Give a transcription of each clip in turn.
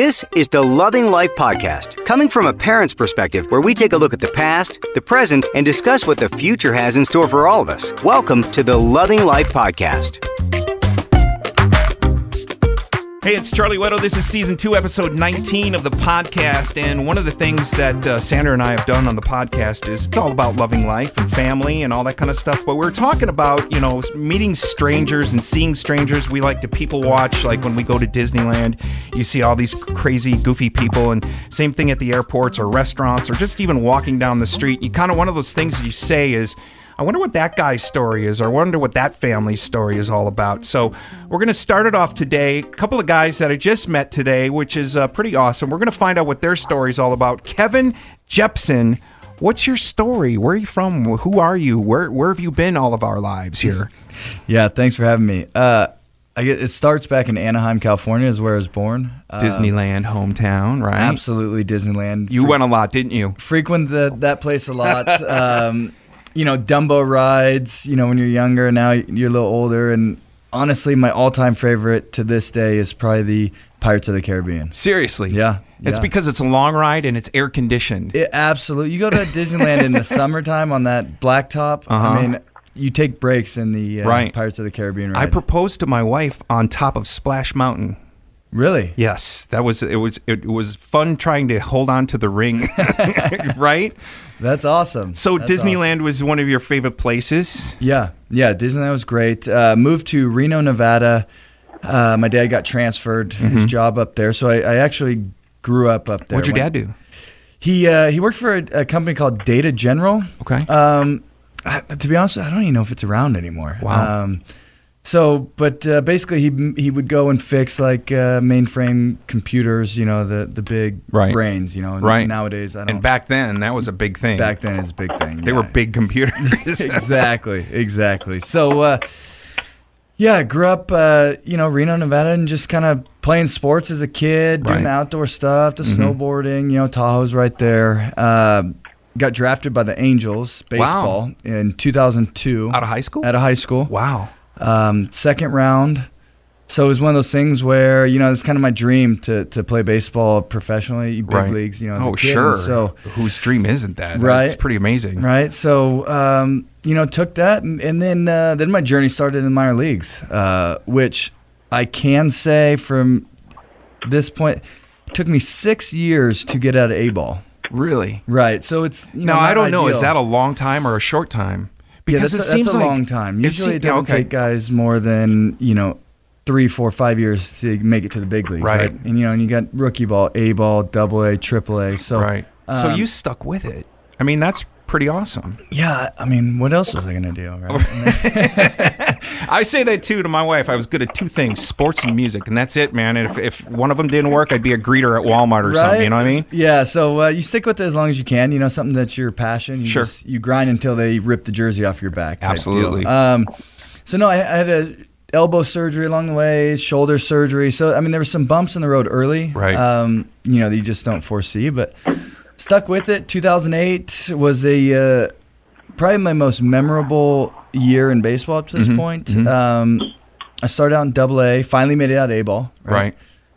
This is the Loving Life Podcast, coming from a parent's perspective where we take a look at the past, the present, and discuss what the future has in store for all of us. Welcome to the Loving Life Podcast. Hey, it's Charlie Weddle. This is season two, episode 19 of the podcast. And one of the things that uh, Sandra and I have done on the podcast is it's all about loving life and family and all that kind of stuff. But we're talking about, you know, meeting strangers and seeing strangers. We like to people watch, like when we go to Disneyland, you see all these crazy, goofy people. And same thing at the airports or restaurants or just even walking down the street. You kind of, one of those things that you say is, I wonder what that guy's story is, or I wonder what that family's story is all about. So, we're going to start it off today. A couple of guys that I just met today, which is uh, pretty awesome. We're going to find out what their story is all about. Kevin Jepsen, what's your story? Where are you from? Who are you? Where Where have you been all of our lives here? Yeah, thanks for having me. Uh, I get, it starts back in Anaheim, California, is where I was born. Uh, Disneyland, hometown, right? Absolutely, Disneyland. You went a lot, didn't you? frequent the, that place a lot. um, you know, Dumbo rides. You know, when you're younger, now you're a little older, and honestly, my all-time favorite to this day is probably the Pirates of the Caribbean. Seriously. Yeah, It's yeah. because it's a long ride and it's air conditioned. It absolutely. You go to Disneyland in the summertime on that blacktop. Uh-huh. I mean, you take breaks in the uh, Right. Pirates of the Caribbean I proposed to my wife on top of Splash Mountain. really? Yes, that was it. Was it was fun trying to hold on to the ring, right? That's awesome. So That's awesome. Disneyland was one of your favorite places. Yeah, yeah, Disneyland was great. Uh, moved to Reno, Nevada. Uh, my dad got transferred his job up there, so I, I actually grew up up there. Mm-hmm. What'd your dad do? He uh, he worked for a, a company called Data General. Okay. Um, I, to be honest, I don't even know if it's around anymore. Wow. Um, so, but uh, basically, he he would go and fix like uh, mainframe computers, you know, the the big Right. brains, you know. and Right. Nowadays, I don't. and back then, that was a big thing. back then, it's a big thing. they yeah. were big computers. exactly, exactly. So, uh, yeah, I grew up, uh, you know, Reno, Nevada, and just kind of playing sports as a kid, doing Right. the outdoor stuff, the Mhm. snowboarding. You know, Tahoe's right there. Uh, got drafted by the Angels baseball in 2002 Out of high school. out of high school. wow. Um, second round. So it was one of those things where you know it's kind of my dream to to play baseball professionally, big Right. leagues. You know, Oh. Sure. So whose dream isn't that? Right. It's pretty amazing. right? So um, you know, took that, and, and then uh, then my journey started in minor leagues, uh, which I can say from this point, it took me six years to get out of A ball. Really. Right. So it's you know, Now I don't know. Is that a long time or a short time? Yeah, Because that's, it a, seems that's a like long time. Usually, it yeah, doesn't okay. take guys more than you know three, four, five years to make it to the big leagues, Right. right? And you know, and you got rookie ball, A ball, Double A, Triple A. So right. so um, you stuck with it. I mean, that's pretty awesome. yeah, I mean, what else was I gonna do, right? I say that too to my wife. I was good at two things: sports and music, and that's it, man. And if, if one of them didn't work, I'd be a greeter at Walmart or something. You know what I mean? Yeah. So uh, you stick with it as long as you can. You know, something that's your passion. You Sure. Just, you grind until they rip the jersey off your back. Absolutely. Um, so no, I, I had a elbow surgery along the way, shoulder surgery. So I mean, there were some bumps in the road early. Right. Um, you know, that you just don't foresee, but stuck with it. 2008 was a uh, probably my most memorable year in baseball up to this Mhm, point. mhm. Um, I started out in Double A. Finally made it out A ball. Right.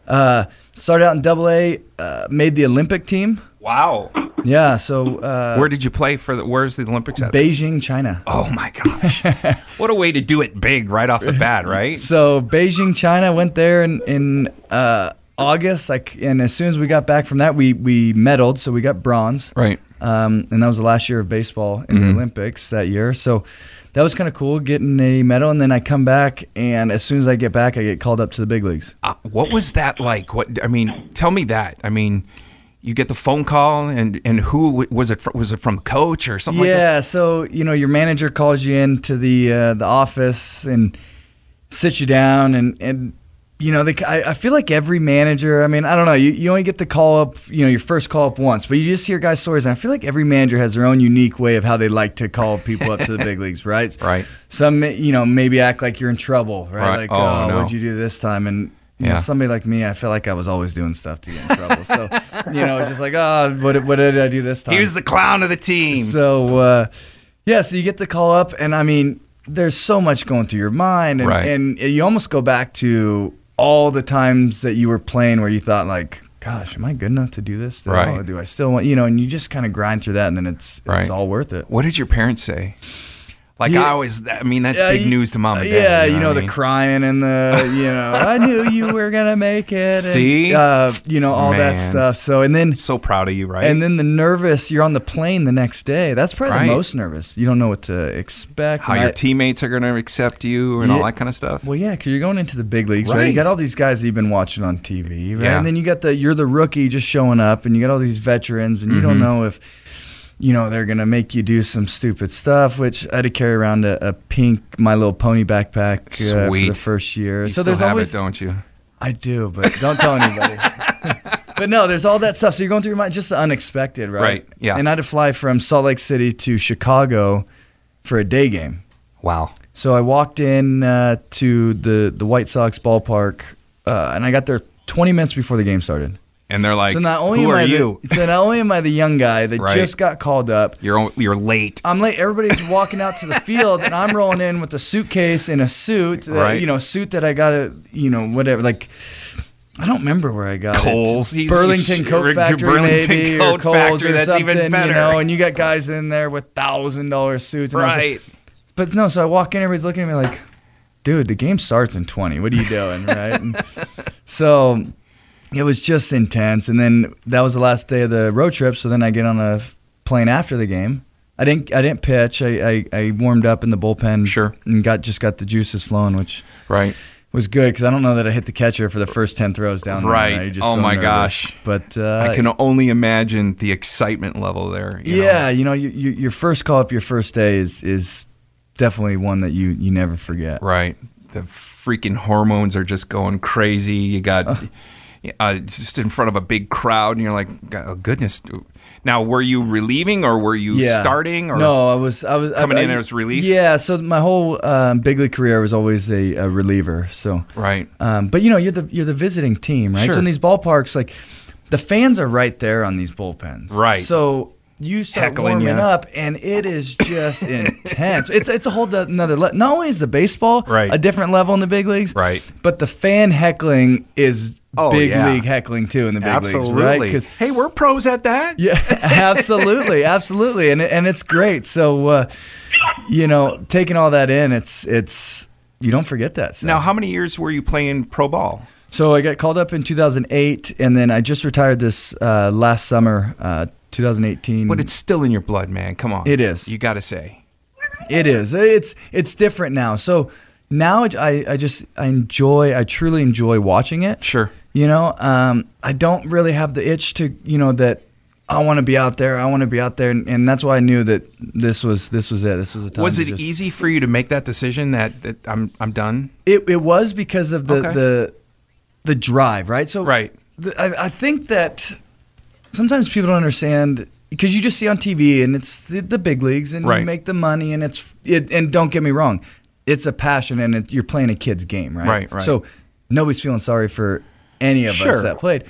Uh, started out in Double A. Uh, made the Olympic team. Wow. Yeah. So uh, Where did you play for the? Where's the Olympics at? Beijing, China. oh my gosh! what a way to do it big right off the bat, right? So Beijing, China. Went there in in uh, August. Like, and as soon as we got back from that, we we medaled. So we got bronze. Right. Um, and that was the last year of baseball in Mhm. the Olympics that year. So that was kind of cool getting a medal. And then I come back, and as soon as I get back, I get called up to the big leagues. Uh, what was that like? What I mean, tell me that. I mean, you get the phone call, and and who was it? From, was it from coach or something? like that? yeah, so you know your manager calls you into the uh, the office and sits you down and and you know they, I, I feel like every manager. I mean I don't know you, you only get to call up you know your first call up once, but you just hear guys' stories and I feel like every manager has their own unique way of how they like to call people up to the big leagues, right? Right. Some you know maybe act like you're in trouble, right? Right. Like Oh, oh, no. what'd you do this time and. You Yeah. know, somebody like me, I feel like I was always doing stuff to get in trouble. So, you know, it's just like, oh, what, what did I do this time? He was the clown of the team. So uh, yeah, so you get to call up, and I mean, there's so much going through your mind, and, Right. and you almost go back to all the times that you were playing where you thought like, gosh, am I good enough to do this? Still? Right. Do I still want, you know, and you just kind of grind through that and then it's, Right. it's all worth it. What did your parents say? Like Yeah. I always, I mean, that's Yeah, big you- news to mom and dad. Yeah, you what know, the mean? crying and the, you know, I knew you were gonna make it. and, See? uh, you know, all Man. that stuff. So, and then, So proud of you, right? and then the nervous. You're on the plane the next day. That's probably Right. the most nervous. You don't know what to expect. how and your I- teammates are going to accept you and all that kind of stuff. Well, yeah, because you're going into the big leagues, right? You got all these guys that you've been watching on TV, right? Yeah. And then you got the you're the rookie just showing up, and you got all these veterans, and you Mm-hmm. don't know if you know they're gonna make you do some stupid stuff. Which I had to carry around a, a pink My Little Pony backpack uh, for the first year. You so there's always it, don't you? I do, but don't tell anybody. but no, there's all that stuff. So you're going through your mind, just the unexpected, right? Right, yeah. And I had to fly from Salt Lake City to Chicago for a day game. Wow. So I walked in uh, to the the White Sox ballpark, uh, and I got there 20 minutes before the game started. And they're like, so not only "Who am are I you? The, so not only am I the young guy that Right. just got called up, You're you're late." I'm late. Everybody's walking out to the field, and I'm rolling in with a suitcase and a suit. That, Right. You know, suit that I got to, you know, whatever. Like, I don't remember where I got. He's- Burlington he's- Coat Factory, Burlington maybe, Coat or Factory, or that's something. even better. You know, and you got guys in there with thousand dollar suits. And I like, Right. but no, so I walk in, everybody's looking at me like, dude, the game starts in 20. What are you doing? right. And so it was just intense. And then that was the last day of the road trip. So then I get on a plane after the game. I didn't. I didn't pitch. I, I, I warmed up in the bullpen. Sure. And got just got the juices flowing, which Right. was good because I don't know that I hit the catcher for the first ten throws down there. Right. Just Oh so my nervous. gosh. But uh, I can only imagine the excitement level there. you know? yeah, you know, you, you, your first call up, your first day is is definitely one that you you never forget. Right. The freaking hormones are just going crazy. You got Uh. Uh, just in front of a big crowd, and you're like, oh, goodness. Now, were you relieving or were you starting? Or no, I was I was Coming I, in I- as relief? Yeah, so my whole um, big league career was always a, a reliever. So, Right. um, but you know, you're the you're the visiting team, right? Sure. So in these ballparks, like the fans are right there on these bullpens, Right. So you start Heckling warming ya. up, and it is just intense. It's it's a whole another. Le- Not only is the baseball Right. a different level in the big leagues, Right. but the fan heckling is Oh, big yeah. league heckling too in the big Absolutely. leagues, right? 'Cause hey, we're pros at that. yeah, absolutely, absolutely, and and it's great. So, uh, you know, taking all that in, it's it's you don't forget that. Stuff. Now, how many years were you playing pro ball? so I got called up in 2008, and then I just retired this uh, last summer, uh, 2018. But it's still in your blood, man. Come on. It is. You got to say. It is. It's it's different now. So now I I just I enjoy. I truly enjoy watching it. Sure. You know, um, I don't really have the itch to, you know, that I want to be out there. I want to be out there, and, and that's why I knew that this was this was it. This was a time. Was it just- easy for you to make that decision that, that I'm I'm done? It it was because of the Okay. the the drive, right? So Right. the, I, I think that sometimes people don't understand because you just see on TV and it's the, the big leagues and Right. you make the money and it's it, and don't get me wrong, it's a passion and it, you're playing a kid's game, right? Right, right. So nobody's feeling sorry for any of Sure. us that played,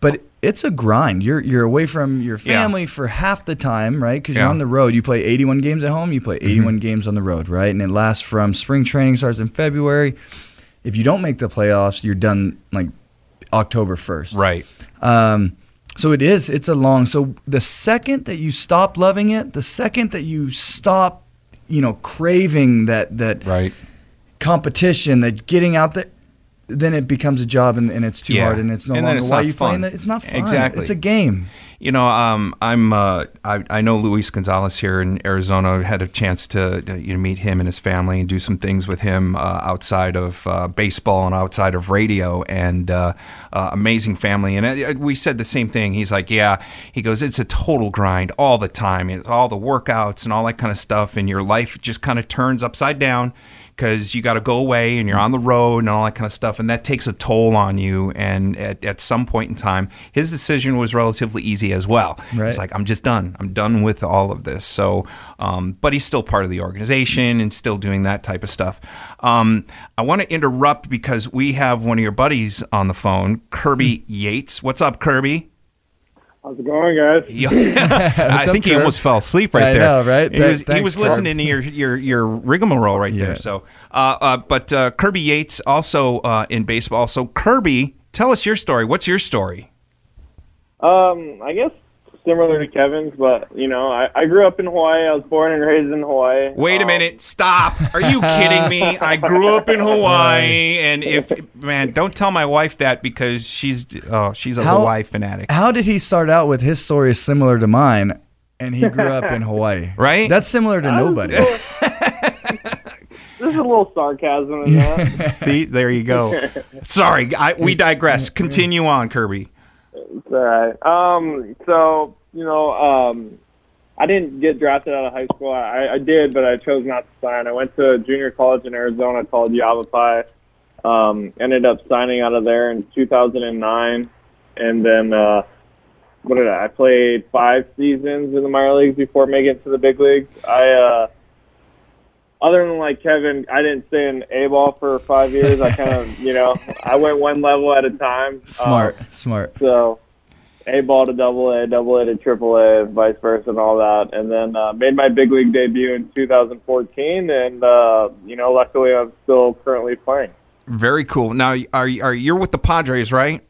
but it's a grind. You're you're away from your Yeah. family for half the time, right? Because Yeah. Mm-hmm. you're on the road. You play 81 games at home. You play 81 games on the road, right? And it lasts from spring training starts in February. If you don't make the playoffs, you're done like October 1st. Right. Um, so it is. It's a long. So the second that you stop loving it, the second that you stop, you know, craving that that Right. competition, that getting out there, then it becomes a job and, and it's too Yeah. hard and it's no And longer it's why you playing fun. that. It's not fun. Exactly. It's a game. You know, um, I'm uh, I, I know Luis Gonzalez here in Arizona. I had a chance to, to you know meet him and his family and do some things with him uh, outside of uh, baseball and outside of radio. And uh, uh, amazing family. And uh, we said the same thing. He's like, yeah. He goes, it's a total grind all the time. It's all the workouts and all that kind of stuff. And your life just kind of turns upside down because you got to go away and you're on the road and all that kind of stuff, and that takes a toll on you. And at, at some point in time, his decision was relatively easy as well. Right. It's like I'm just done. I'm done with all of this. So, um, but he's still part of the organization and still doing that type of stuff. Um, I want to interrupt because we have one of your buddies on the phone, Kirby Yates. What's up, Kirby? How's it going, guys? I think he almost fell asleep right I there. know, right? He Th- was, he thanks, was listening to your your your rigmarole right Yeah. there. So, uh, uh, but uh, Kirby Yates also uh, in baseball. So, Kirby, tell us your story. What's your story? Um, I guess similar to Kevin's, but you know, I, I grew up in Hawaii. I was born and raised in Hawaii. Wait a Um, minute. Stop. Are you kidding me? I grew up in Hawaii, and if man, don't tell my wife that because she's oh she's a How- Hawaii fanatic. How did he start out with his story is similar to mine, and he grew up in Hawaii? Right? That's similar to nobody. There's a little sarcasm in that. There you go. Sorry, I, we digress. Continue on, Kirby. It's all right. Um, so you know, um, I didn't get drafted out of high school. I, I did, but I chose not to sign. I went to junior college in Arizona called Yavapai. Um, ended up signing out of there in 2009, and then uh, what did I? I played five seasons in the minor leagues before making it to the big leagues. I uh, other than like Kevin, I didn't stay in A ball for five years. I kind of, you know, I went one level at a time. Smart, Um, smart. so A ball to double A, double A to triple A, vice versa, and all that. And then uh, made my big league debut in 2014, and uh, you know, luckily I'm still currently playing. Very cool. Now, are you- are you're with the Padres, right?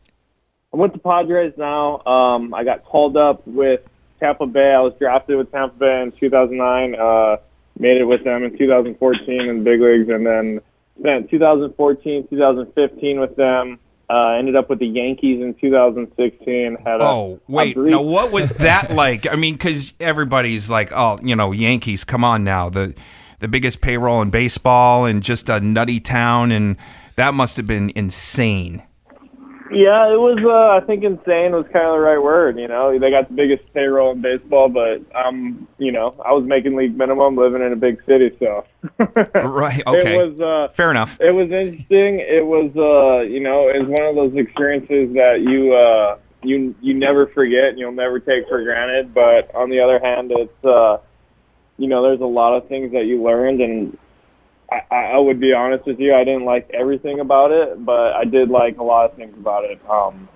I'm with the Padres now. Um, I got called up with Tampa Bay. I was drafted with Tampa Bay in 2009. Uh, made it with them in 2014 in the big leagues, and then spent 2014, 2015 with them. Uh, ended up with the Yankees in 2016. Had a, Oh, wait. brief- Now, what was that like? I mean, because everybody's like, oh, you know, Yankees, come on now. The the biggest payroll in baseball and just a nutty town. And that must have been insane. Yeah, it was. Uh, I think insane was kind of the right word. You know, they got the biggest payroll in baseball, but um, you know, I was making league minimum, living in a big city, so Right. Okay. it was. Uh, Fair enough. it was interesting. It was, uh, you know, it was one of those experiences that you uh, you you never forget and you'll never take for granted. But on the other hand, it's uh, you know, there's a lot of things that you learned, and I, I would be honest with you, I didn't like everything about it, but I did like a lot of things about it. Um,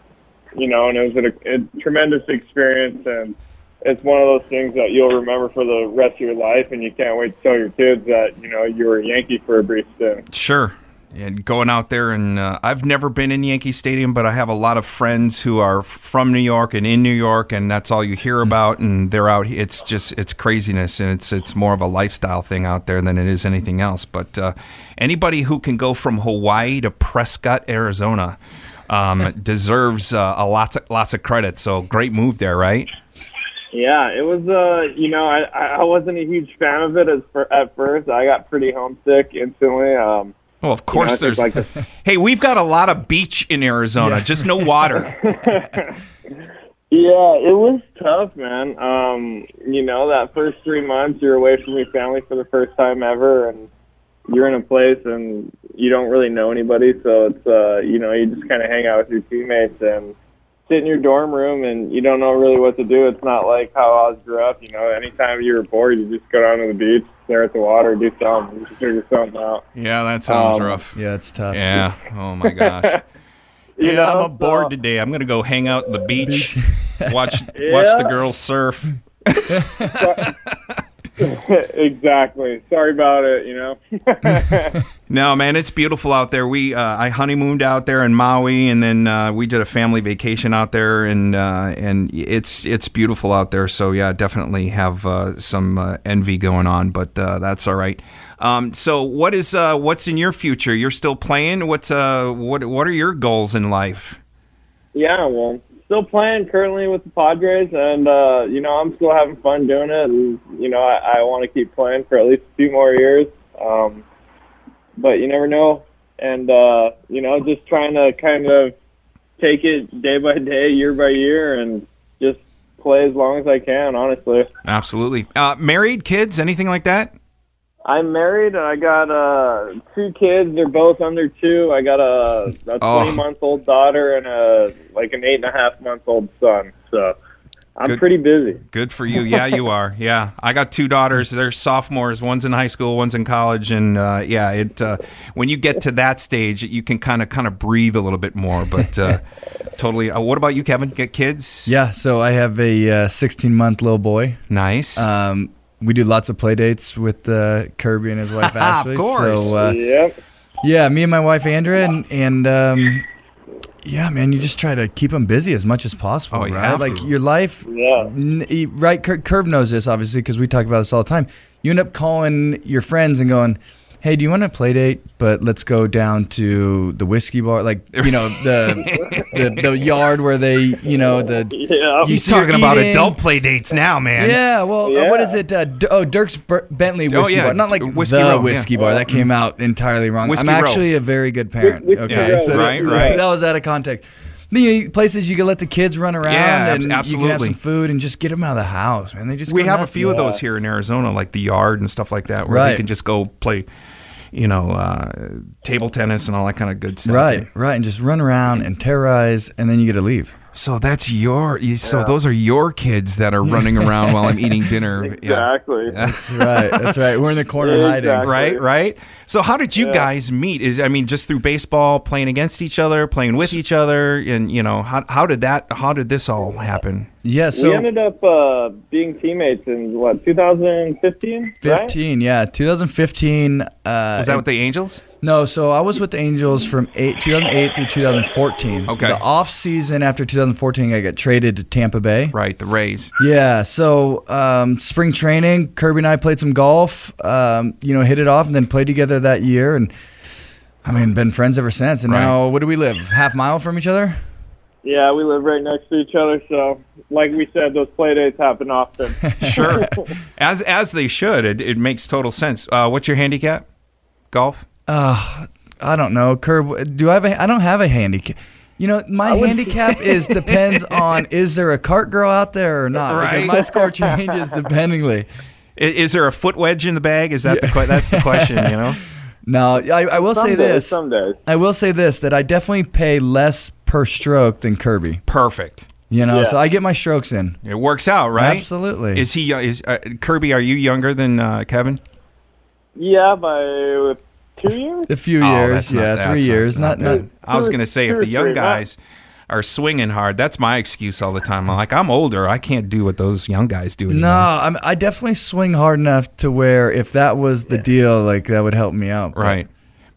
you know, and it was a, a tremendous experience, and it's one of those things that you'll remember for the rest of your life, and you can't wait to tell your kids that you know you were a Yankee for a brief stint. Sure. And going out there, and uh, I've never been in Yankee Stadium, but I have a lot of friends who are from New York and in New York, and that's all you hear about. And they're out. It's just it's craziness, and it's it's more of a lifestyle thing out there than it is anything else. But uh, anybody who can go from Hawaii to Prescott, Arizona, um, deserves uh, a lots of lots of credit. So great move there, right? Yeah, it was. Uh, you know, I I wasn't a huge fan of it as for, at first. I got pretty homesick instantly. Um, Well, of course, I think there's. like the- hey, we've got a lot of beach in Arizona, just no water. Yeah, it was tough, man. Um, you know, that first three months you're away from your family for the first time ever, and you're in a place and you don't really know anybody, so it's uh, you know, you just kind of hang out with your teammates and sit in your dorm room, and you don't know really what to do. It's not like how Oz grew up. You know, anytime you were bored, you just go down to the beach, stare at the water, do something, just figure something out. Yeah, that sounds Um, rough. Yeah, it's tough. Yeah. Oh my gosh. You yeah, know, I'm bored today. I'm gonna go hang out at the beach, watch watch the girls surf. exactly. Sorry about it. You know. No, man, it's beautiful out there. We uh, I honeymooned out there in Maui, and then uh, we did a family vacation out there, and uh, and it's it's beautiful out there. So yeah, definitely have uh, some uh, envy going on, but uh, that's all right. Um, so what is uh, what's in your future? You're still playing. What's uh what what are your goals in life? Yeah, well, still playing currently with the Padres, and uh, you know I'm still having fun doing it, and you know I, I want to keep playing for at least a few more years. Um, but you never know, and uh, you know just trying to kind of take it day by day, year by year, and just play as long as I can. Honestly, Absolutely. Uh, married, kids, anything like that? I'm married, and I got uh, two kids. They're both under two. I got a, a Oh. 20 month old daughter and a like an eight and a half month old son. So I'm Good. pretty busy. Good for you. Yeah, you are. Yeah, I got two daughters. They're sophomores. One's in high school. One's in college. And uh, yeah, it uh, when you get to that stage, you can kind of kind of breathe a little bit more. But uh, totally. Uh, what about you, Kevin? Get kids? Yeah, so I have a 16 month little boy. Nice. Um, we do lots of play dates with uh, Kirby and his wife Ashley. Of Ashley. course. So uh, yep. yeah, me and my wife Andrea, and and um, yeah, man, you just try to keep them busy as much as possible, Oh, you right? have like to. your life, Yeah. n- right? Cur- Curb knows this obviously because we talk about this all the time. You end up calling your friends and going, "Hey, do you want a play date? But let's go down to the whiskey bar, like you know the the, the yard where they, you know the." Yeah. He's So you're talking about adult play dates now, man. Yeah, well, uh, what Yeah. is it? Uh, D- oh, Dirk's Bur- Bentley Oh, whiskey yeah, bar, not like Whiskey the Row, yeah. whiskey bar. That came out entirely wrong. Whiskey I'm Row. actually a very good parent. Whiskey Okay, Row, so right, that, right. that was out of context. You know, places you can let the kids run around Yeah, and abs- you can have some food and just get them out of the house, man. They just we go have a nuts. few of those here in Arizona, like the yard and stuff like that, where they can just go play, you know, uh, table tennis and all that kind of good stuff. Right, right, and just run around and terrorize, and then you get to leave. So that's your. you- So those are your kids that are running around while I'm eating dinner. Yeah. Exactly. That's right. That's right. We're in the corner hiding. Right, right. So how did you Yeah. guys meet? Is I mean, just through baseball, playing against each other, playing with each other, and you know, how how did that? How did this all happen? Yeah. So we ended up uh, being teammates in what 2015. right? 15. Yeah, 2015. Uh, Was that with the Angels? No, so I was with the Angels from eight, 2008 through 2014. Okay. The off season after 2014, I got traded to Tampa Bay. Right, the Rays. Yeah. So um, spring training, Kirby and I played some golf. Um, you know, hit it off, and then played together that year, and I mean, been friends ever since. And Right. now, what do we live? Half mile from each other? Yeah, we live right next to each other, so like we said, those play dates happen often. Sure, as as they should. It, it makes total sense. Uh, what's your handicap? Golf. Uh, I don't know. Curb, do I have a? I don't have a handicap. You know, my handicap is depends on is there a cart girl out there or not. Right. Because my score changes dependingly. I- Is, there a foot wedge in the bag? Is that the que- that's the question? You know. No, I, I will Some say days, this. Some days. I will say this that I definitely pay less per stroke than Kirby. Perfect. You know, Yeah. so I get my strokes in. It works out, right? Absolutely. Is he? Is uh, Kirby? Are you younger than uh, Kevin? Yeah, by two years. A few Oh, years, that's not- yeah, that's three years. Not, not, bad. I was going to say if the young three, not- guys are swinging hard, that's my excuse all the time. I'm like, I'm older. I can't do what those young guys do. Anymore. no. I'm, I definitely swing hard enough to where if that was the deal, like that would help me out. Right.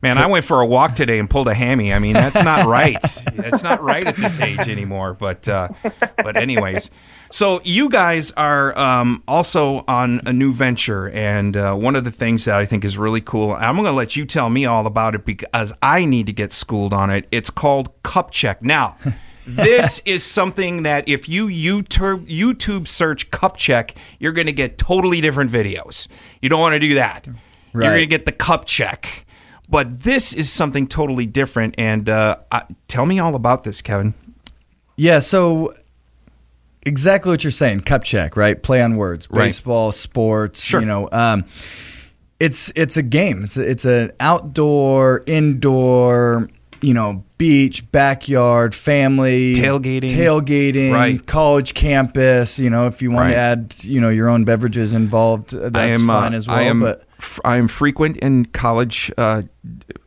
Man, I went for a walk today and pulled a hammy. I mean, that's not right. That's not right at this age anymore. But, uh, but anyways, so you guys are um, also on a new venture, and uh, one of the things that I think is really cool. I'm going to let you tell me all about it because I need to get schooled on it. It's called Cup Check. Now. this is something that if you YouTube, YouTube search cup check, you're going to get totally different videos. You don't want to do that. You're going to get the cup check. But this is something totally different. And uh, I, tell me all about this, Kevin. Yeah, so exactly what you're saying. Cup check, right? Play on words. Right. Baseball, sports. Sure. You know, um, it's it's a game. It's a, it's an outdoor, indoor. You know, beach, backyard, family, Tailgating. tailgating, Right. college campus. You know, if you want Right. to add, you know, your own beverages involved, uh, that's am, fine uh, as well. I am, but f- I am frequent in college uh,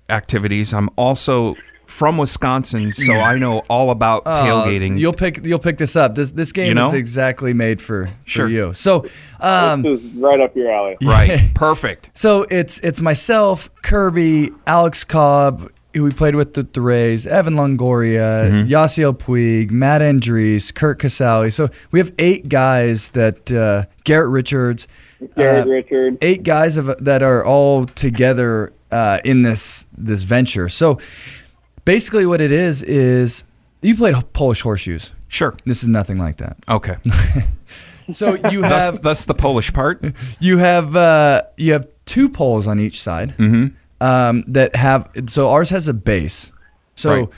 activities. I'm also from Wisconsin, so I know all about Uh, tailgating. you'll pick you'll pick this up. This this game You know? is exactly made for, Sure. for you. So, um, this is right up your alley. right. Perfect. So it's it's myself, Kirby, Alex Cobb, who we played with the, the Rays, Evan Longoria, Mm-hmm. Yasiel Puig, Matt Andriese, Curt Casali. So we have eight guys that uh, Garrett Richards, Garrett uh, Richard. eight guys of, that are all together uh, in this this venture. So basically, what it is is you played Polish horseshoes. Sure. This is nothing like that. Okay. So you have that's the Polish part. you have uh, you have two poles on each side Mm-hmm. um, that have so ours has a base. So Right.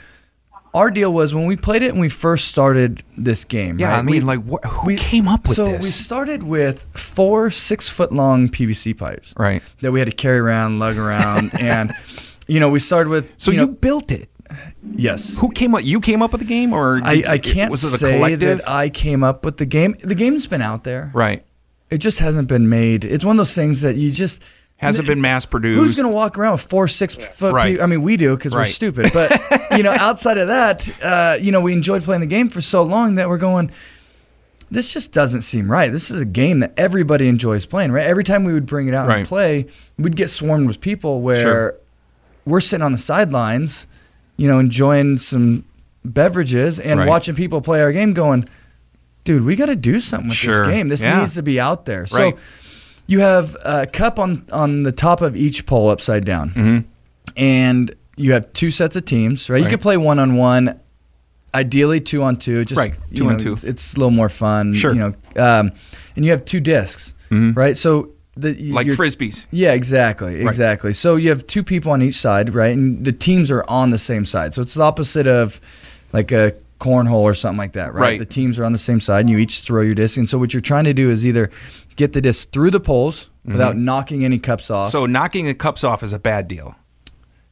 our deal was when we played it and we first started this game. Yeah, right? I mean, we, like, what, who came up with so this? we started with four six foot long PVC pipes right. that we had to carry around, lug around, and you know we started with So you, you, know, built it. Yes. Who came up? You came up with the game, or I, did- I can't Was it a say collective? that I came up with the game. The game's been out there. right. It just hasn't been made. It's one of those things that you just Hasn't been mass produced. Who's going to walk around with four, six foot? Right. I mean, we do because we're stupid. But you know, outside of that, uh, you know, we enjoyed playing the game for so long that we're going. This just doesn't seem right. This is a game that everybody enjoys playing, right? Every time we would bring it out Right. and play, we'd get swarmed with people where Sure. we're sitting on the sidelines, you know, enjoying some beverages and Right. watching people play our game, going, dude, we got to do something with Sure. this game. This Yeah. needs to be out there. So Right. you have a cup on on the top of each pole upside down, and you have two sets of teams. Right, you Mm-hmm. Can play one on one. Ideally, two on two. Just Right, two on know, two. It's, it's a little more fun. Sure. You know, um, and you have two discs. Right. So the Mm-hmm. Like frisbees. yeah, exactly, exactly. So you have two people on each side, right? And the teams are on the same side. So it's the opposite of like a cornhole or something like that, right? Right. The teams are on the same side, and you each throw your disc. And so what you're trying to do is either get the disc through the poles without knocking any cups off. Mm-hmm. So knocking the cups off is a bad deal.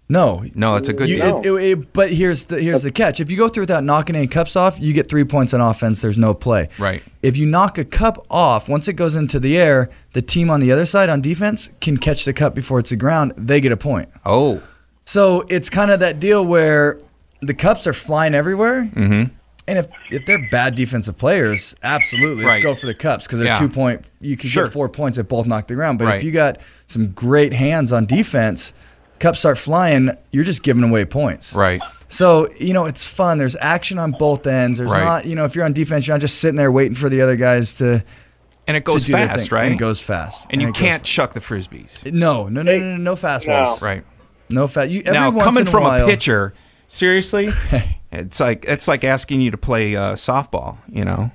No, No, it's a good You- deal. it- it- it- but here's the here's the catch. If you go through without knocking any cups off, you get three points on offense. There's no play. Right. If you knock a cup off, once it goes into the air, the team on the other side on defense can catch the cup before it's the ground. They get a point. Oh, So it's kind of that deal where the cups are flying everywhere. Mm-hmm. And if, if they're bad defensive players, absolutely, let's go for the cups because they're Yeah. two point. You can Sure. get four points if both knock the ground. But Right. if you got some great hands on defense, cups start flying. You're just giving away points. right. So you know it's fun. There's action on both ends. There's Right. not you know if you're on defense, you're not just sitting there waiting for the other guys to. And it goes fast, right? And it goes fast. And you can't chuck the frisbees. No, no, no, no, no, no fastballs. Right. No fat. You, every now, coming in a from while, a pitcher, seriously, it's like it's like asking you to play uh, softball. You know,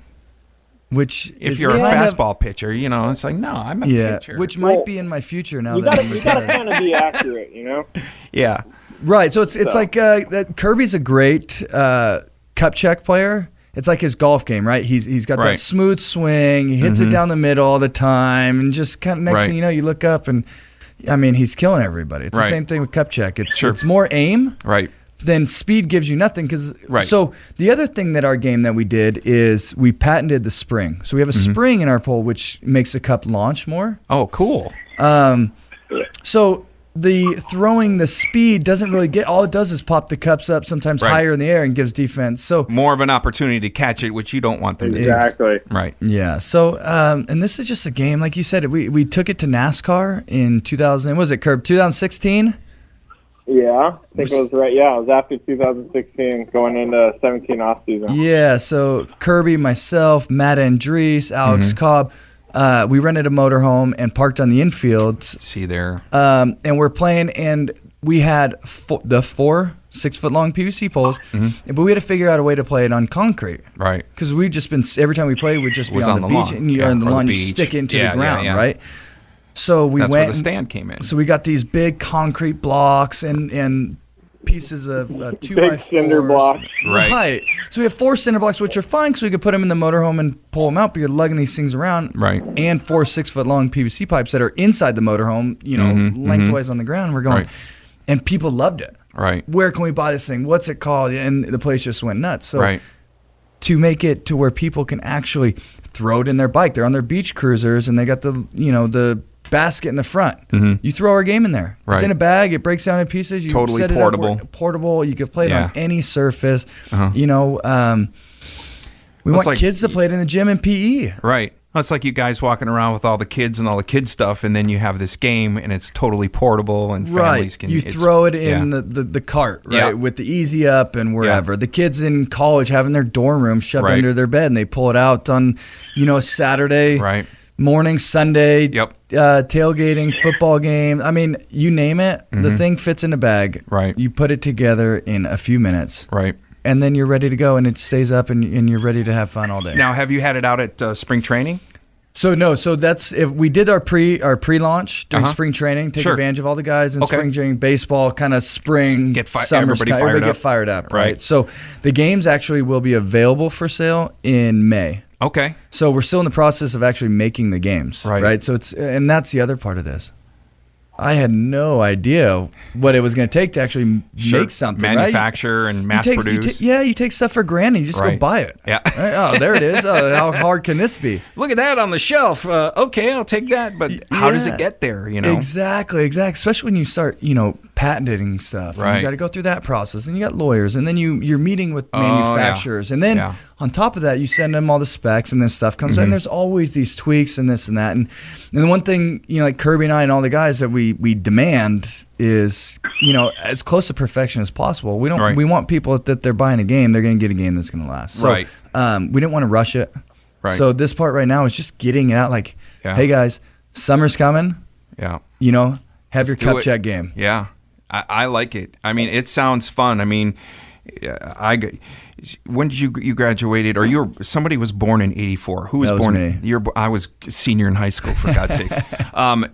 which if is you're a kind of- fastball pitcher, you know, it's like no, I'm a Yeah, pitcher. which might Well, be in my future now You that gotta, you gotta kind of be accurate, you know. yeah, Right. So it's it's So- like uh, that Kirby's a great uh, cup check player. It's like his golf game, right? He's he's got that Right. Mm-hmm. smooth swing. He hits it down the middle all the time, and just kind of next Right. thing you know, you look up and. I mean, he's killing everybody. It's Right. the same thing with cup check. It's Sure. it's more aim right. Then speed gives you nothing because Right. so the other thing that our game that we did is we patented the spring so we have a Mm-hmm. spring in our pole which makes the cup launch more Oh, cool. um, so the throwing the speed doesn't really get all it does is pop the cups up sometimes Right. higher in the air and gives defense so More of an opportunity to catch it, which you don't want them to do. Exactly. Right. yeah so um, and this is just a game like you said we, we took it to nascar in 2000 was it curb 2016 Yeah, I think it was right. Yeah, it was after 2016, going into 17 off season. Yeah, so Kirby, myself, Matt Andriese, Alex Mm-hmm. Cobb, uh, we rented a motorhome and parked on the infield, See there. um, and we're playing, and we had fo- the four six foot long PVC poles, Mm-hmm. but we had to figure out a way to play it on concrete. Right. Because we'd just been every time we played, we'd just be on, on the, the beach, lawn. and you're Yeah, on the or the lawn, you beach. stick it into Yeah, the yeah, ground, yeah. right? So we That's went. where the stand came in. So we got these big concrete blocks and and pieces of uh, two Big by cinder fours. blocks. Right. So we have four cinder blocks, which are fine, because we could put them in the motorhome and pull them out. But you're lugging these things around, Right. And four six foot long PVC pipes that are inside the motorhome, you know, Mhm, lengthwise on the ground. We're going, Right. and people loved it. Right. Where can we buy this thing? What's it called? And the place just went nuts. So Right. to make it to where people can actually throw it in their bike. They're on their beach cruisers and they got the you know the basket in the front. You throw our game in there. Mm-hmm. Right. It's in a bag. It breaks down in pieces. You Totally set it up portable. portable. You can play it Yeah. on any surface. Uh-huh. You know, um, we want like- kids to play it in the gym and. PE. Right. It's like you guys walking around with all the kids and all the kid stuff, and then you have this game, and it's totally portable, and families Right. can. You throw it in yeah. the, the, the cart, right? Yeah. With the easy up and wherever. The kids in college having their dorm room shoved Right. under their bed and they pull it out on, you know, Saturday Right. Morning, Sunday, Yep. uh, tailgating, football game. I mean, you name it, the thing fits in a bag. Mm-hmm. Right. You put it together in a few minutes Right. and then you're ready to go and it stays up and, and you're ready to have fun all day. Now, have you had it out at uh, spring training? So no, so that's if we did our pre our pre launch during Uh-huh. spring training, take Sure. advantage of all the guys in Okay. spring training baseball, kind of spring Get fi- summer's everybody kind- fired everybody up. get fired up, right? Right. So the games actually will be available for sale in May. Okay. So we're still in the process of actually making the games, Right. right? So it's and that's the other part of this. I had no idea what it was going to take to actually Sure. make something, right? Manufacture and You mass take- you produce. ta- yeah, you take stuff for granted. You just Right. go buy it. Yeah. Right? Oh, there it is. Oh, how hard can this be? Look at that on the shelf. Uh, okay, I'll take that. But how does it get there? You know. Exactly, exactly. Especially when you start, you know, patenting stuff. Right. you got to go through that process, and you got lawyers, and then you you're meeting with Oh, yeah. manufacturers, and then Yeah. on top of that, you send them all the specs, and this stuff comes. Mm-hmm. And there's always these tweaks and this and that. And and the one thing you know, like Kirby and I and all the guys that we we demand is you know as close to perfection as possible. We don't Right. we want people that they're buying a game, they're going to get a game that's going to last. So Right. um, we didn't want to rush it. Right. So this part right now is just getting it out. Like, Yeah. hey guys, summer's coming. Yeah. You know, have Let's your cup check game. Yeah, I, I like it. I mean, it sounds fun. I mean, I when did you you graduated or you were somebody was born in 84 who was, was born me. you're I was senior in high school for God's sakes um,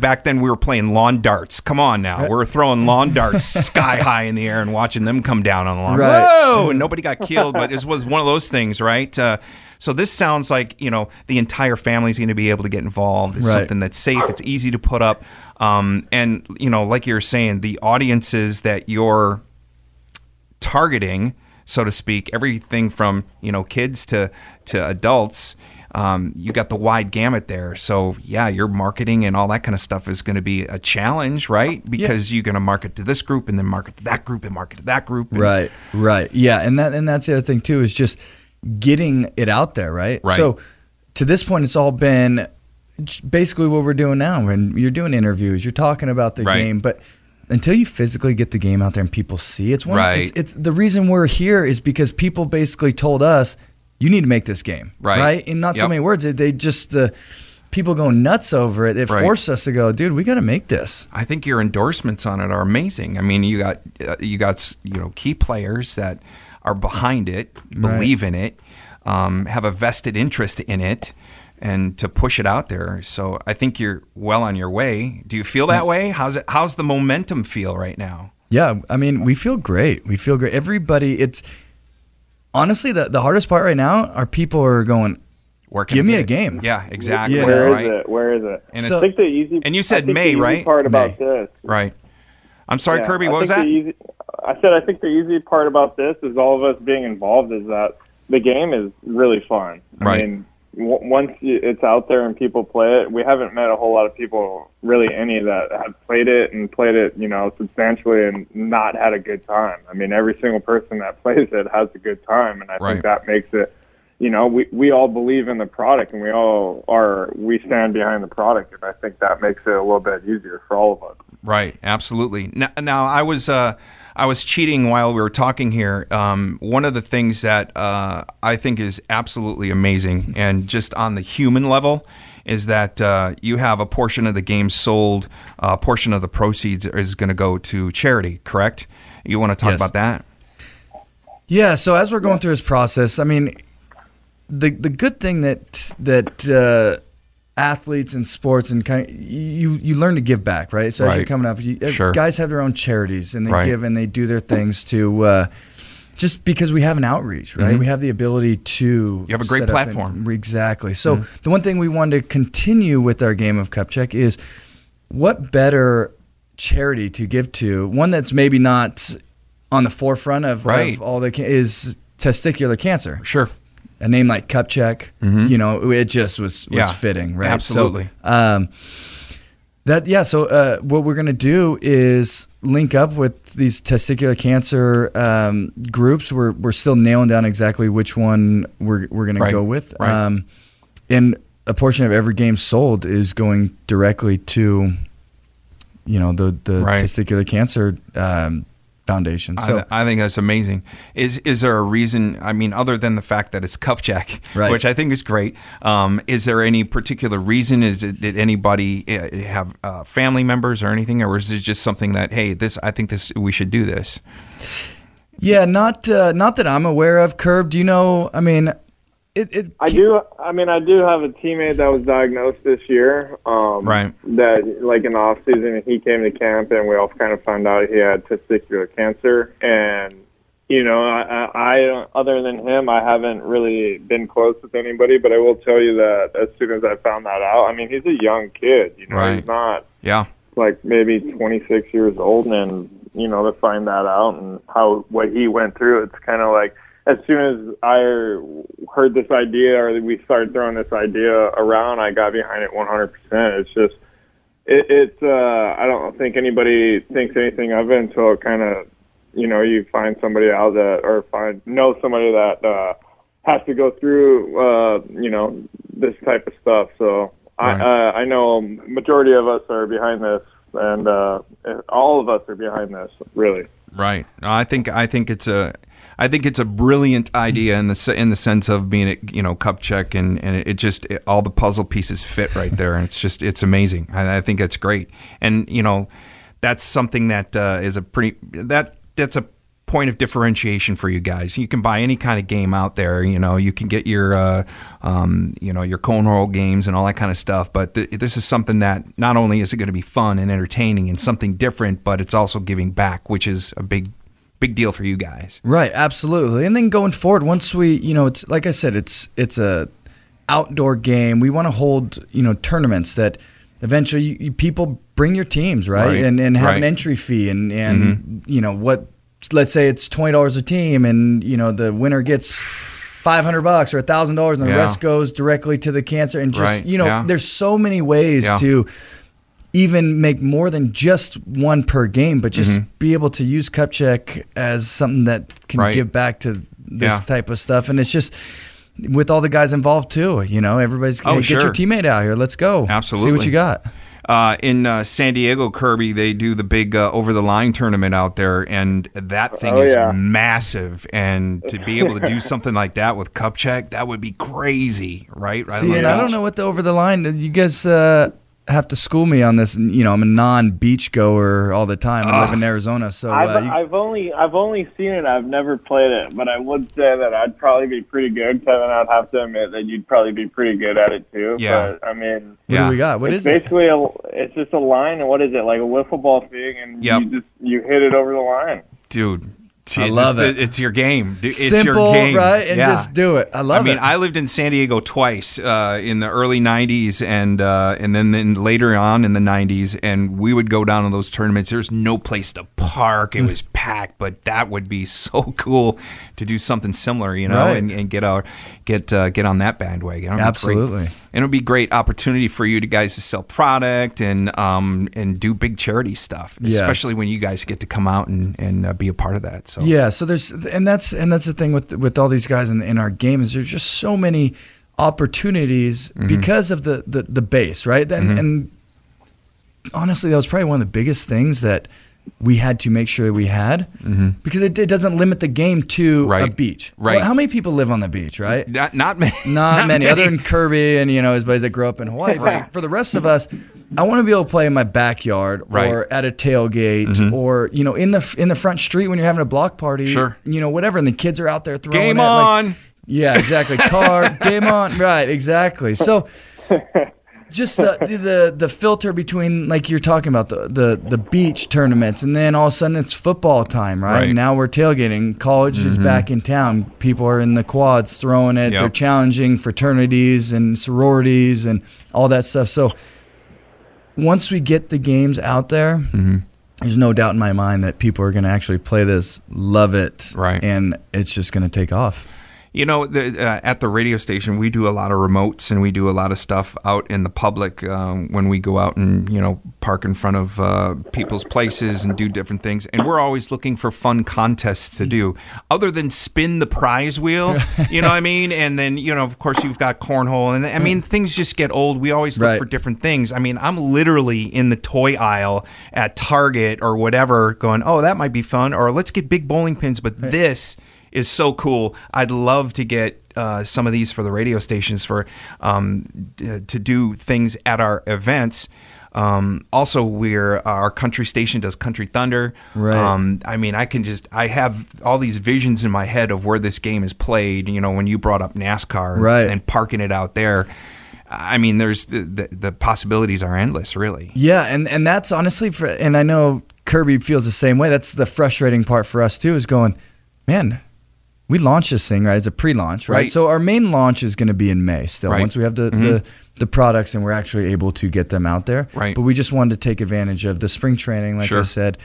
back then we were playing lawn darts come on now we we're throwing lawn darts sky high in the air and watching them come down on the lawn Right. whoa and nobody got killed but it was one of those things right uh, so this sounds like you know the entire family's going to be able to get involved it's Right. something that's safe it's easy to put up um, and you know like you're saying the audiences that you're targeting, so to speak, everything from you know kids to to adults. Um, you got the wide gamut there. So yeah, your marketing and all that kind of stuff is going to be a challenge, right? Because you're going to market to this group and then market to that group and market to that group. Right, right. Yeah, and that and that's the other thing too is just getting it out there, right? Right. So to this point, it's all been basically what we're doing now. When you're doing interviews, you're talking about the Right. game, but until you physically get the game out there and people see, it's one. Right. It's, it's the reason we're here is because people basically told us you need to make this game, Right. Right. In not so many words, they- they just the people go nuts over it. It Right. forced us to go, dude. We got to make this. I think your endorsements on it are amazing. I mean, you got uh, you got you know key players that are behind it, believe in it, um, have a vested interest in it, and to push it out there. So I think you're well on your way. Do you feel that way? How's it? How's the momentum feel right now? Yeah, I mean, we feel great. We feel great. Everybody, it's honestly the the hardest part right now are people are going. Where can Give I me a game. Yeah, exactly. Yeah. Where is right. it? Where is it? And So- I think the easy. And you said May, right? Part about May. this. Right. I'm sorry, Yeah, Kirby. What was that? the easy- I said I think the easy part about this is all of us being involved is that the game is really fun. Right. I mean, w- once it's out there and people play it, we haven't met a whole lot of people, really any that have played it and played it, you know, substantially and not had a good time. I mean, every single person that plays it has a good time, and I Right. think that makes it. You know, we we all believe in the product, and we all are we stand behind the product, and I think that makes it a little bit easier for all of us. Right, absolutely. Now, now I was uh, I was cheating while we were talking here. Um, one of the things that uh, I think is absolutely amazing, and just on the human level, is that uh, you have a portion of the game sold. A portion of the proceeds is going to go to charity. Correct? You want to talk Yes. about that? Yeah. So as we're going through this process, I mean, the the good thing that that uh, athletes and sports and kind of you you learn to give back, right? So as you're coming up, you, uh, Sure. guys have their own charities and they Right. give and they do their things to. Uh, just because we have an outreach, right? We have the ability to. Mm-hmm. You have a great up and- platform. exactly. So the one thing we wanted to continue with our game of Cup Check is what better charity to give to one that's maybe not on the forefront of, Right. of all the is testicular cancer. Sure. A name like Cup Check, you know, it just was was Mm-hmm. Yeah, fitting, right? So, absolutely. um, that yeah. So uh, what we're gonna do is link up with these testicular cancer um, groups. We're we're still nailing down exactly which one we're we're gonna Right, go with. right. Um, and a portion of every game sold is going directly to, you know, the the Right. testicular cancer um, foundation. So I, I think that's amazing. Is is there a reason? I mean, other than the fact that it's cup check, Right. which I think is great. Um, is there any particular reason? Is it did anybody uh, have uh, family members or anything, or is it just something that hey, this I think this we should do this? yeah, not uh, not that I'm aware of. Curb, do you know? I mean, it. it I do. I mean, I do have a teammate that was diagnosed this year. Um, Right. That, like in the off season, he came to camp, and we all kind of found out he had testicular cancer. And you know, I, I, other than him, I haven't really been close with anybody. But I will tell you that as soon as I found that out, I mean, he's a young kid. You know, Right. he's not Yeah, like maybe 26 years old and you know to find that out and how what he went through it's kind of like as soon as i heard this idea or we started throwing this idea around i got behind it 100% it's just it, it's uh, I don't think anybody thinks anything of it until it kind of you know you find somebody out that or find know somebody that uh, has to go through uh, you know this type of stuff. So Right. I uh, I know majority of us are behind this, and uh, all of us are behind this really. Right. I think I think it's a I think it's a brilliant idea in the in the sense of being a, you know cup check and and it just it, all the puzzle pieces fit right there and it's just it's amazing. I, I think that's great and you know that's something that uh, is a pretty that that's a point of differentiation for you guys. You can buy any kind of game out there. You know, you can get your, uh, um, you know, your cornhole games and all that kind of stuff. But th- this is something that not only is it going to be fun and entertaining and something different, but it's also giving back, which is a big, big deal for you guys. Right, absolutely. And then going forward, once we, you know, it's like I said, it's it's a outdoor game. We want to hold, you know, tournaments that eventually you, you- people bring your teams, right, Right, and and have an right. Mm-hmm. entry fee, and and you know what, let's say it's twenty dollars a team, and you know the winner gets. Five hundred bucks or thousand dollars, and the Yeah. rest goes directly to the cancer. And just Right, you know, yeah. there's so many ways Yeah. to even make more than just one per game, but just be able to use Cup Check as something that can Mm-hmm. Right. give back to this Yeah. type of stuff. And it's just with all the guys involved too. You know, everybody's Oh, hey, get your teammate out here. Let's go. Absolutely. See Absolutely. what you got. Uh, in uh, San Diego, Kirby, they do the big uh, over the line tournament out there, and that thing Oh, is yeah. massive. And to be able to do something like that with Cup Check, that would be crazy, right? right See, and I don't know what the over the line. You guys uh, have to school me on this. You know, I'm a non-beach goer all the time. I live in Arizona, so I've, uh, you- I've only I've only seen it. I've never played it, but I would say that I'd probably be pretty good. Kevin, I'd have to admit that you'd probably be pretty good at it too. Yeah. But I mean, what Yeah. do we got? What it's is it? basically a it's just a line, and what is it like a wiffle ball thing, and Yep. you just you hit it over the line. dude. It's, I it's love just- it. It's your game. It's Simple, your game. right? And yeah. just do it. I love it. I mean, it. I lived in San Diego twice uh, in the early '90s, and uh, and then, then later on in the '90s, and we would go down to those tournaments. There's no place to park; it Mm. was packed. But that would be so cool to do something similar, you know, Right. and, and get out, get uh, get on that bandwagon. It'd be great. Absolutely. And it'll be a great opportunity for you to guys to sell product and um and do big charity stuff, Yes. especially when you guys get to come out and and uh, be a part of that. So Yeah, so there's and that's and that's the thing with with all these guys in in our game is there's just so many opportunities Mm-hmm. because of the the, the base, right? And, and honestly, that was probably one of the biggest things that we had to make sure we had because it, it doesn't limit the game to a Mm-hmm. Beach. Right. Well, how many people live on the beach, right? not not many, Not, many, other than Kirby and you know his buddies that grew up in Hawaii. But for the rest of us, I want to be able to play in my backyard Right. Mm-hmm. or at a tailgate or you know in the in the front street when you're having a block party. Sure. You know whatever, and the kids are out there throwing Game it, like- on. yeah, exactly. Car, game on. Right, exactly. So just uh, the the filter between like you're talking about the, the the beach tournaments and then all of a sudden it's football time right, Right. Mm-hmm. now we're tailgating college is back in town people are in the quads throwing it Yep. they're challenging fraternities and sororities and all that stuff so once we get the games out there Mm-hmm. there's no doubt in my mind that people are going to actually play this love it Right. and it's just going to take off You know, the, uh, at the radio station, we do a lot of remotes and we do a lot of stuff out in the public um, when we go out and you know park in front of uh, people's places and do different things. And we're always looking for fun contests to do, other than spin the prize wheel. You know what I mean? And then you know, of course, you've got cornhole, and I mean, things just get old. We always look Right. for different things. I mean, I'm literally in the toy aisle at Target or whatever, going, "Oh, that might be fun," or "Let's get big bowling pins." But this is so cool. I'd love to get uh, some of these for the radio stations for um, d- to do things at our events. Um, also, we're our country station does Country Thunder. Right. Um, I mean, I can just I have all these visions in my head of where this game is played. You know, when you brought up NASCAR, Right. and parking it out there. I mean, there's the, the, the possibilities are endless, really. Yeah, and and that's honestly for and I know Kirby feels the same way. That's the frustrating part for us too is going, man, we launched this thing, right? It's a pre-launch, right? Right. So our main launch is going to be in May still Right. Mm-hmm. once we have the, the the products and we're actually able to get them out there. Right. But we just wanted to take advantage of the spring training like I Sure. said.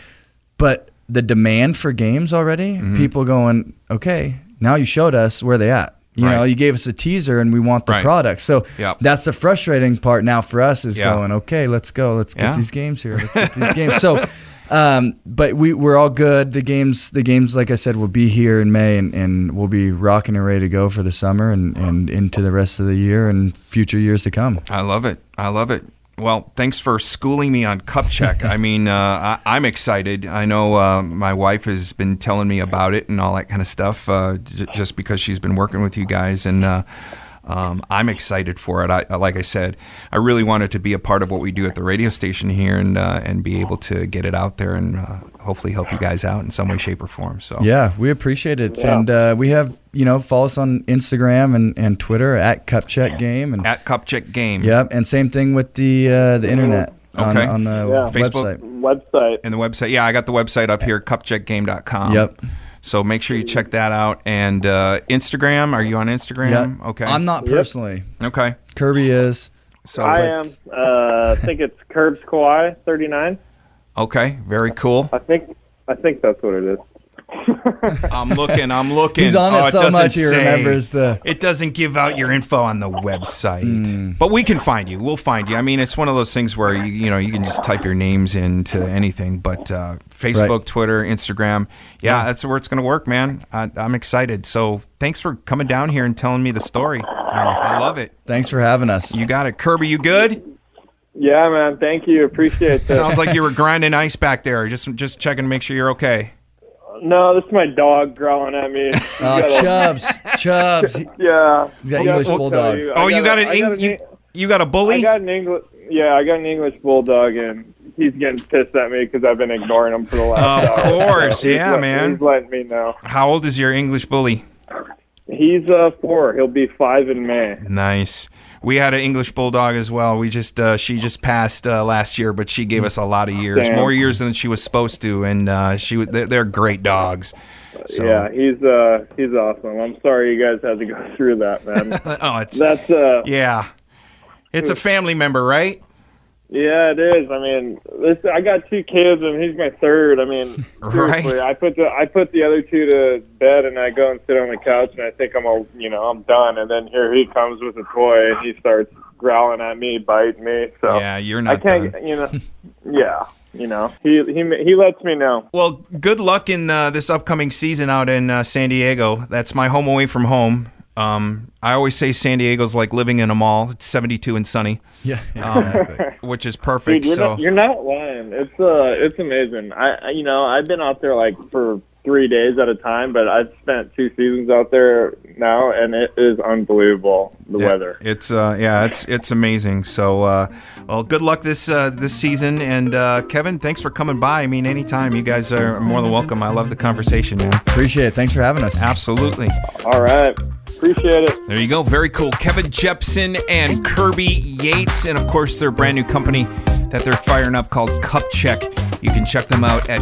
But the demand for games already, Mm-hmm. people going, okay, now you showed us where they at. You Right. know, you gave us a teaser and we want the Right. product. So Yep. that's the frustrating part now for us is Yeah. going, okay, let's go. Let's get these games here. Let's get these games. So, um, but we, we're all good. The games, the games, like I said, will be here in May and, and we'll be rocking and ready to go for the summer and, and into the rest of the year and future years to come. I love it. I love it. Well, thanks for schooling me on Cup Check. I mean, uh, I, I'm excited. I know uh, my wife has been telling me about it and all that kind of stuff, uh, j- just because she's been working with you guys, and uh, um, I'm excited for it. I, like I said, I really wanted to be a part of what we do at the radio station here, and uh, and be able to get it out there, and uh, hopefully help you guys out in some way, shape, or form. So Yeah, we appreciate it. Yeah. And uh, we have, you know, follow us on Instagram and, and Twitter at Cup Check Game. And at Cup Check Game. Yep, and same thing with the uh, the internet on, Okay. on the Yeah. Facebook. website. Website. And the website, yeah, I got the website up here, cupcheckgame.com. Yep. So make sure you check that out. And uh, Instagram, are you on Instagram? Yep. Okay. I'm not Yep. personally. Okay. Kirby is. So I am. Uh, I think it's Curbs Kauai 39. okay, very cool. I think. I think that's what it is. I'm looking. I'm looking. He's on Oh, it so doesn't much he say. remembers the. It doesn't give out your info on the website, Hmm. but we can find you. We'll find you. I mean, it's one of those things where you you know you can just type your names into anything. But uh, Facebook, Right. Twitter, Instagram, yeah, that's where it's going to work, man. I, I'm excited. So thanks for coming down here and telling me the story. I love it. Thanks for having us. You got it, Kirby. You good? Yeah, man. Thank you. Appreciate that. Sounds like you were grinding ice back there. Just just checking to make sure you're okay. No, this is my dog growling at me. He's Oh, got a- Chubbs, Chubbs. Yeah. He's got English bulldog. you, I Oh, you got a- an I got Eng- you, you got a bully? I got an English. Yeah, I got an English bulldog, and he's getting pissed at me because I've been ignoring him for the last. Of hour. course, He's yeah, let- man. He's letting me know. How old is your English bully? He's uh four. He'll be five in May. Nice. We had an English bulldog as well. We just uh, she just passed uh, last year, but she gave us a lot of years, Damn. more years than she was supposed to, and uh, she they're, they're great dogs. So, Yeah, he's uh he's awesome. I'm sorry you guys had to go through that, man. Oh, it's That's uh yeah. It's a family member, right? Yeah, it is. I mean, this I got two kids and he's my third. I mean, Right. seriously, I put the I put the other two to bed and I go and sit on the couch and I think I'm all you know I'm done and then here he comes with a toy and he starts growling at me, biting me. So Yeah, you're not. I can't, done. you know, yeah, you know, he he he lets me know. Well, good luck in uh, this upcoming season out in uh, San Diego. That's my home away from home. Um, I always say San Diego's like living in a mall. It's 72 and sunny, Yeah, exactly. which is Dude, perfect. you're so not you're not lying. It's uh it's amazing. I, I you know I've been out there like for three days at a time, but I've spent two seasons out there now, and it is unbelievable the Yeah, weather. It's uh, yeah, it's it's amazing. So, uh, well, good luck this uh, this season. And uh, Kevin, thanks for coming by. I mean, anytime you guys are more than welcome. I love the conversation, man. Appreciate it. Thanks for having us. Absolutely. All right, appreciate it. There you go. Very cool. Kevin Jepsen and Kirby Yates, and of course their brand new company that they're firing up called Cup Check. You can check them out at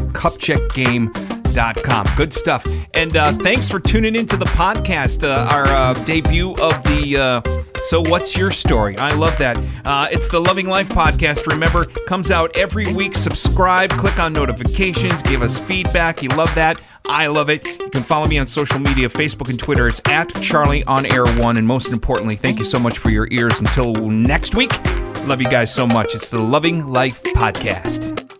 cupcheckgame.com. Good stuff. And uh, thanks for tuning into the podcast, uh, our uh, debut of the uh, So What's Your Story? I love that. Uh, it's the Loving Life podcast. Remember, comes out every week. Subscribe, click on notifications, give us feedback. You love that. I love it. You can follow me on social media, Facebook and Twitter. It's at Charlie on Air One. And most importantly, thank you so much for your ears. Until next week, love you guys so much. It's the Loving Life Podcast.